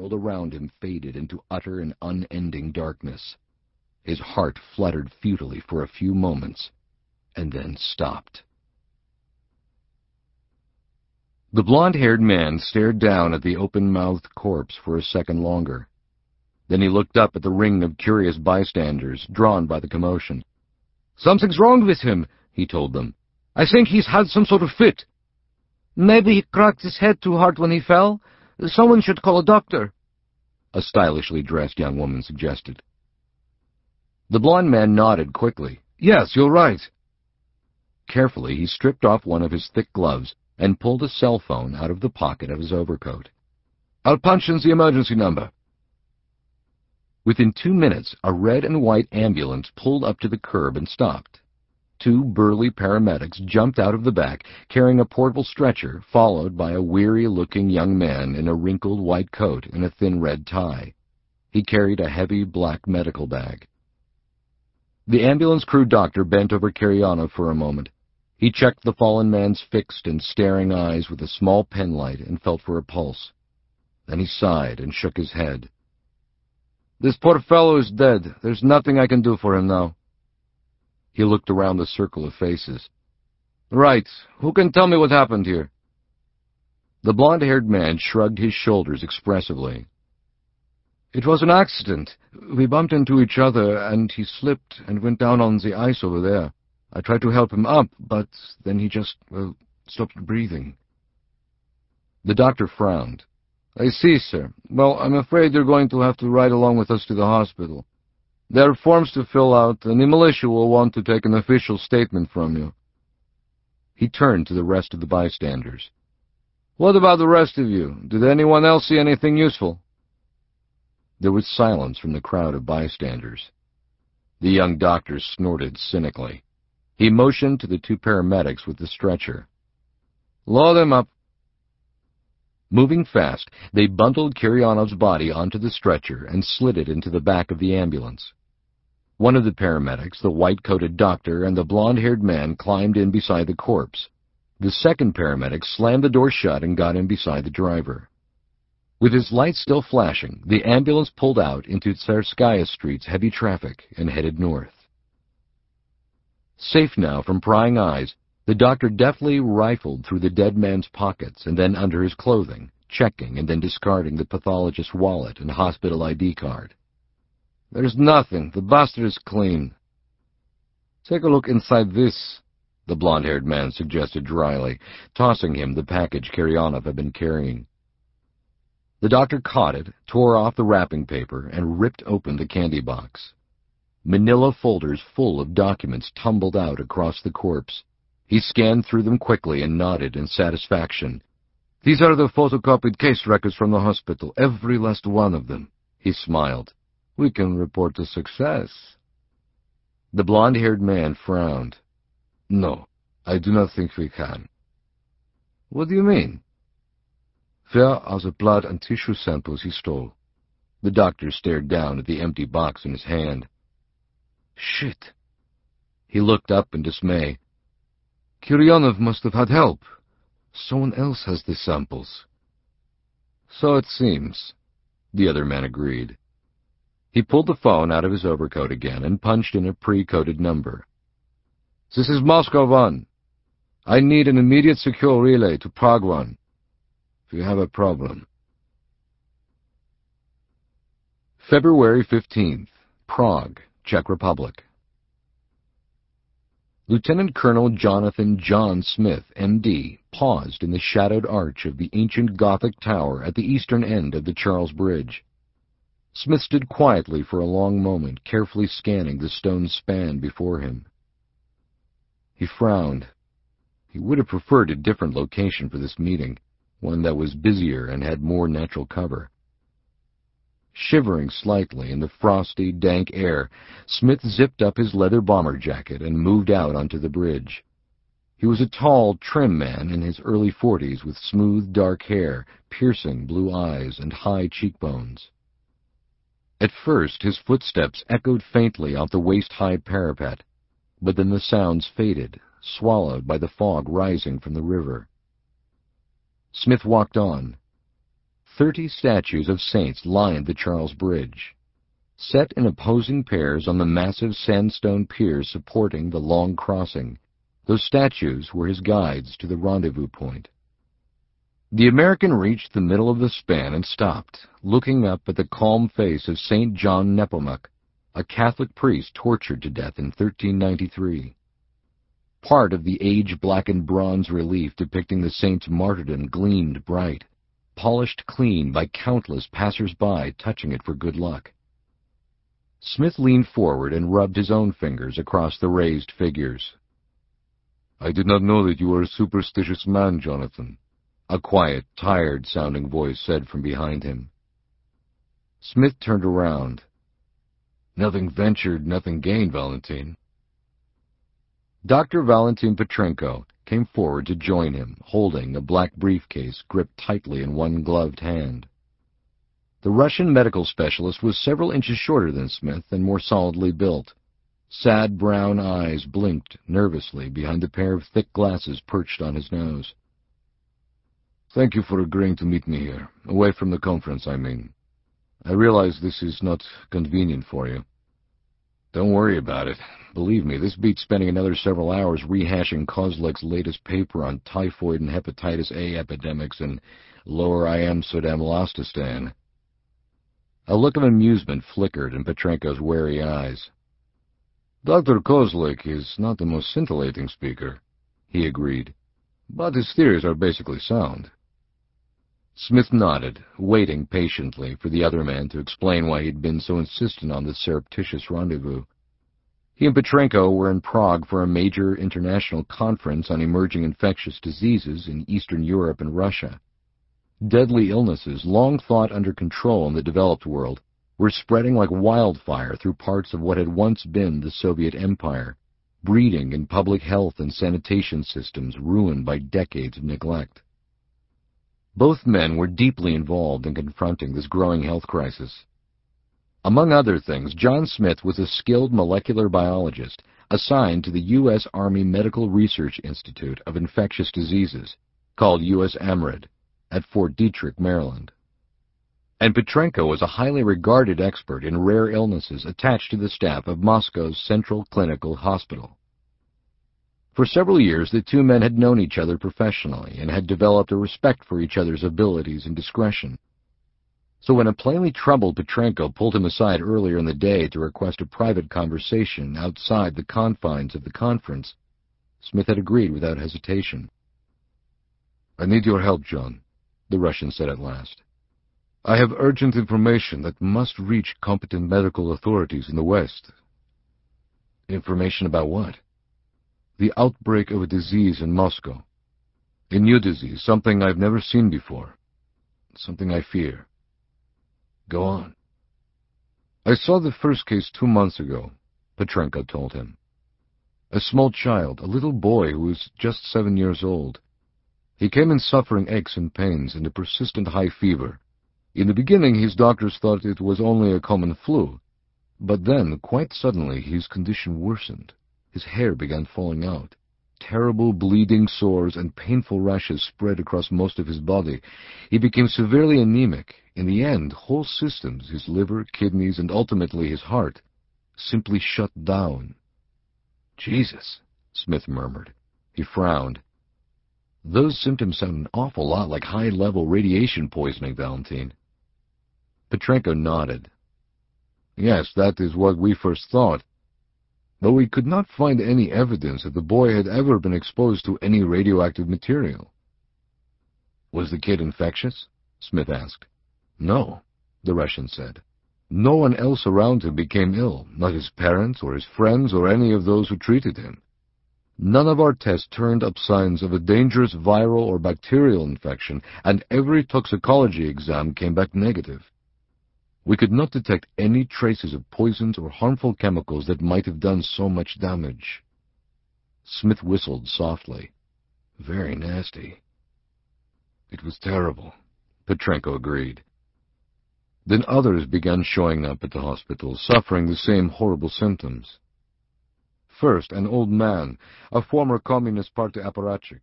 world around him faded into utter and unending darkness. His heart fluttered futilely for a few moments, and then stopped. The blond-haired man stared down at the open-mouthed corpse for a second longer. Then he looked up at the ring of curious bystanders, drawn by the commotion. Something's wrong with him, he told them. I think he's had some sort of fit. Maybe he cracked his head too hard when he fell. Someone should call a doctor, a stylishly dressed young woman suggested. The blond man nodded quickly. Yes, you're right. Carefully, he stripped off one of his thick gloves and pulled a cell phone out of the pocket of his overcoat. I'll punch in the emergency number. Within two minutes, a red and white ambulance pulled up to the curb and stopped. Two burly paramedics jumped out of the back, carrying a portable stretcher, followed by a weary-looking young man in a wrinkled white coat and a thin red tie. He carried a heavy black medical bag. The ambulance crew doctor bent over Kiryanov for a moment. He checked the fallen man's fixed and staring eyes with a small penlight and felt for a pulse. Then he sighed and shook his head. This poor fellow is dead. There's nothing I can do for him now. He looked around the circle of faces. Right. Who can tell me what happened here? The blond-haired man shrugged his shoulders expressively. It was an accident. We bumped into each other, and he slipped and went down on the ice over there. I tried to help him up, but then he just, well, stopped breathing. The doctor frowned. I see, sir. Well, I'm afraid you're going to have to ride along with us to the hospital. There are forms to fill out, and the militia will want to take an official statement from you. He turned to the rest of the bystanders. What about the rest of you? Did anyone else see anything useful? There was silence from the crowd of bystanders. The young doctor snorted cynically. He motioned to the two paramedics with the stretcher. Load him up. Moving fast, they bundled Kiryanov's body onto the stretcher and slid it into the back of the ambulance. One of the paramedics, the white-coated doctor, and the blond-haired man climbed in beside the corpse. The second paramedic slammed the door shut and got in beside the driver. With his lights still flashing, the ambulance pulled out into Tverskaya Street's heavy traffic and headed north. Safe now from prying eyes, the doctor deftly rifled through the dead man's pockets and then under his clothing, checking and then discarding the pathologist's wallet and hospital ID card. There's nothing. The bastard is clean. Take a look inside this, the blond-haired man suggested dryly, tossing him the package Kiryanov had been carrying. The doctor caught it, tore off the wrapping paper, and ripped open the candy box. Manila folders full of documents tumbled out across the corpse. He scanned through them quickly and nodded in satisfaction. These are the photocopied case records from the hospital, every last one of them. He smiled. We can report a success. The blond-haired man frowned. No, I do not think we can. What do you mean? There are the blood and tissue samples he stole. The doctor stared down at the empty box in his hand. Shit. He looked up in dismay. Kiryanov must have had help. Someone else has the samples. So it seems, the other man agreed. He pulled the phone out of his overcoat again and punched in a pre-coded number. This is Moscow 1. I need an immediate secure relay to Prague 1 if you have a problem. February 15th, Prague, Czech Republic. Lieutenant Colonel Jonathan Jon Smith, M.D., paused in the shadowed arch of the ancient Gothic tower at the eastern end of the Charles Bridge. Smith stood quietly for a long moment, carefully scanning the stone span before him. He frowned. He would have preferred a different location for this meeting one that was busier and had more natural cover. Shivering slightly in the frosty, dank air, Smith zipped up his leather bomber jacket and moved out onto the bridge. He was a tall, trim man in his early forties with smooth, dark hair, piercing blue eyes, and high cheekbones. At first his footsteps echoed faintly off the waist-high parapet, but then the sounds faded, swallowed by the fog rising from the river. Smith walked on. Thirty statues of saints lined the Charles Bridge. Set in opposing pairs on the massive sandstone piers supporting the long crossing, those statues were his guides to the rendezvous point. The American reached the middle of the span and stopped, looking up at the calm face of St. John Nepomuk, a Catholic priest tortured to death in 1393. Part of the age-blackened bronze relief depicting the saint's martyrdom gleamed bright, polished clean by countless passers-by touching it for good luck. Smith leaned forward and rubbed his own fingers across the raised figures. I did not know that you were a superstitious man, Jonathan, a quiet, tired-sounding voice said from behind him. Smith turned around. Nothing ventured, nothing gained, Valentine. Dr. Valentin Petrenko came forward to join him, holding a black briefcase gripped tightly in one gloved hand. The Russian medical specialist was several inches shorter than Smith and more solidly built. Sad brown eyes blinked nervously behind a pair of thick glasses perched on his nose. Thank you for agreeing to meet me here, away from the conference, I mean. I realize this is not convenient for you. Don't worry about it. Believe me, this beats spending another several hours rehashing Kozlik's latest paper on typhoid and hepatitis A epidemics in lower Iam-Sodam-Lostistan. A look of amusement flickered in Petrenko's wary eyes. Dr. Kozlik is not the most scintillating speaker, he agreed, but his theories are basically sound. Smith nodded, waiting patiently for the other man to explain why he'd been so insistent on this surreptitious rendezvous. He and Petrenko were in Prague for a major international conference on emerging infectious diseases in Eastern Europe and Russia. Deadly illnesses, long thought under control in the developed world, were spreading like wildfire through parts of what had once been the Soviet Empire, breeding in public health and sanitation systems ruined by decades of neglect. Both men were deeply involved in confronting this growing health crisis. Among other things, Jon Smith was a skilled molecular biologist assigned to the U.S. Army Medical Research Institute of Infectious Diseases, called USAMRIID, at Fort Detrick, Maryland. And Petrenko was a highly regarded expert in rare illnesses attached to the staff of Moscow's Central Clinical Hospital. For several years, the two men had known each other professionally and had developed a respect for each other's abilities and discretion. So when a plainly troubled Petrenko pulled him aside earlier in the day to request a private conversation outside the confines of the conference, Smith had agreed without hesitation. I need your help, Jon, the Russian said at last. I have urgent information that must reach competent medical authorities in the West. Information about what? The outbreak of a disease in Moscow. A new disease, something I've never seen before. Something I fear. Go on. I saw the first case two months ago, Petrenko told him. A small child, a little boy who was just seven years old. He came in suffering aches and pains and a persistent high fever. In the beginning, his doctors thought it was only a common flu, but then, quite suddenly, his condition worsened. His hair began falling out. Terrible bleeding sores and painful rashes spread across most of his body. He became severely anemic. In the end, whole systems, his liver, kidneys, and ultimately his heart, simply shut down. Jesus, Smith murmured. He frowned. Those symptoms sound an awful lot like high-level radiation poisoning, Valentine. Petrenko nodded. Yes, that is what we first thought though we could not find any evidence that the boy had ever been exposed to any radioactive material. Was the kid infectious? Smith asked. No, the Russian said. No one else around him became ill, not his parents or his friends or any of those who treated him. None of our tests turned up signs of a dangerous viral or bacterial infection, and every toxicology exam came back negative. We could not detect any traces of poisons or harmful chemicals that might have done so much damage. Smith whistled softly. Very nasty. It was terrible, Petrenko agreed. Then others began showing up at the hospital, suffering the same horrible symptoms. First, an old man, a former Communist Party apparatchik,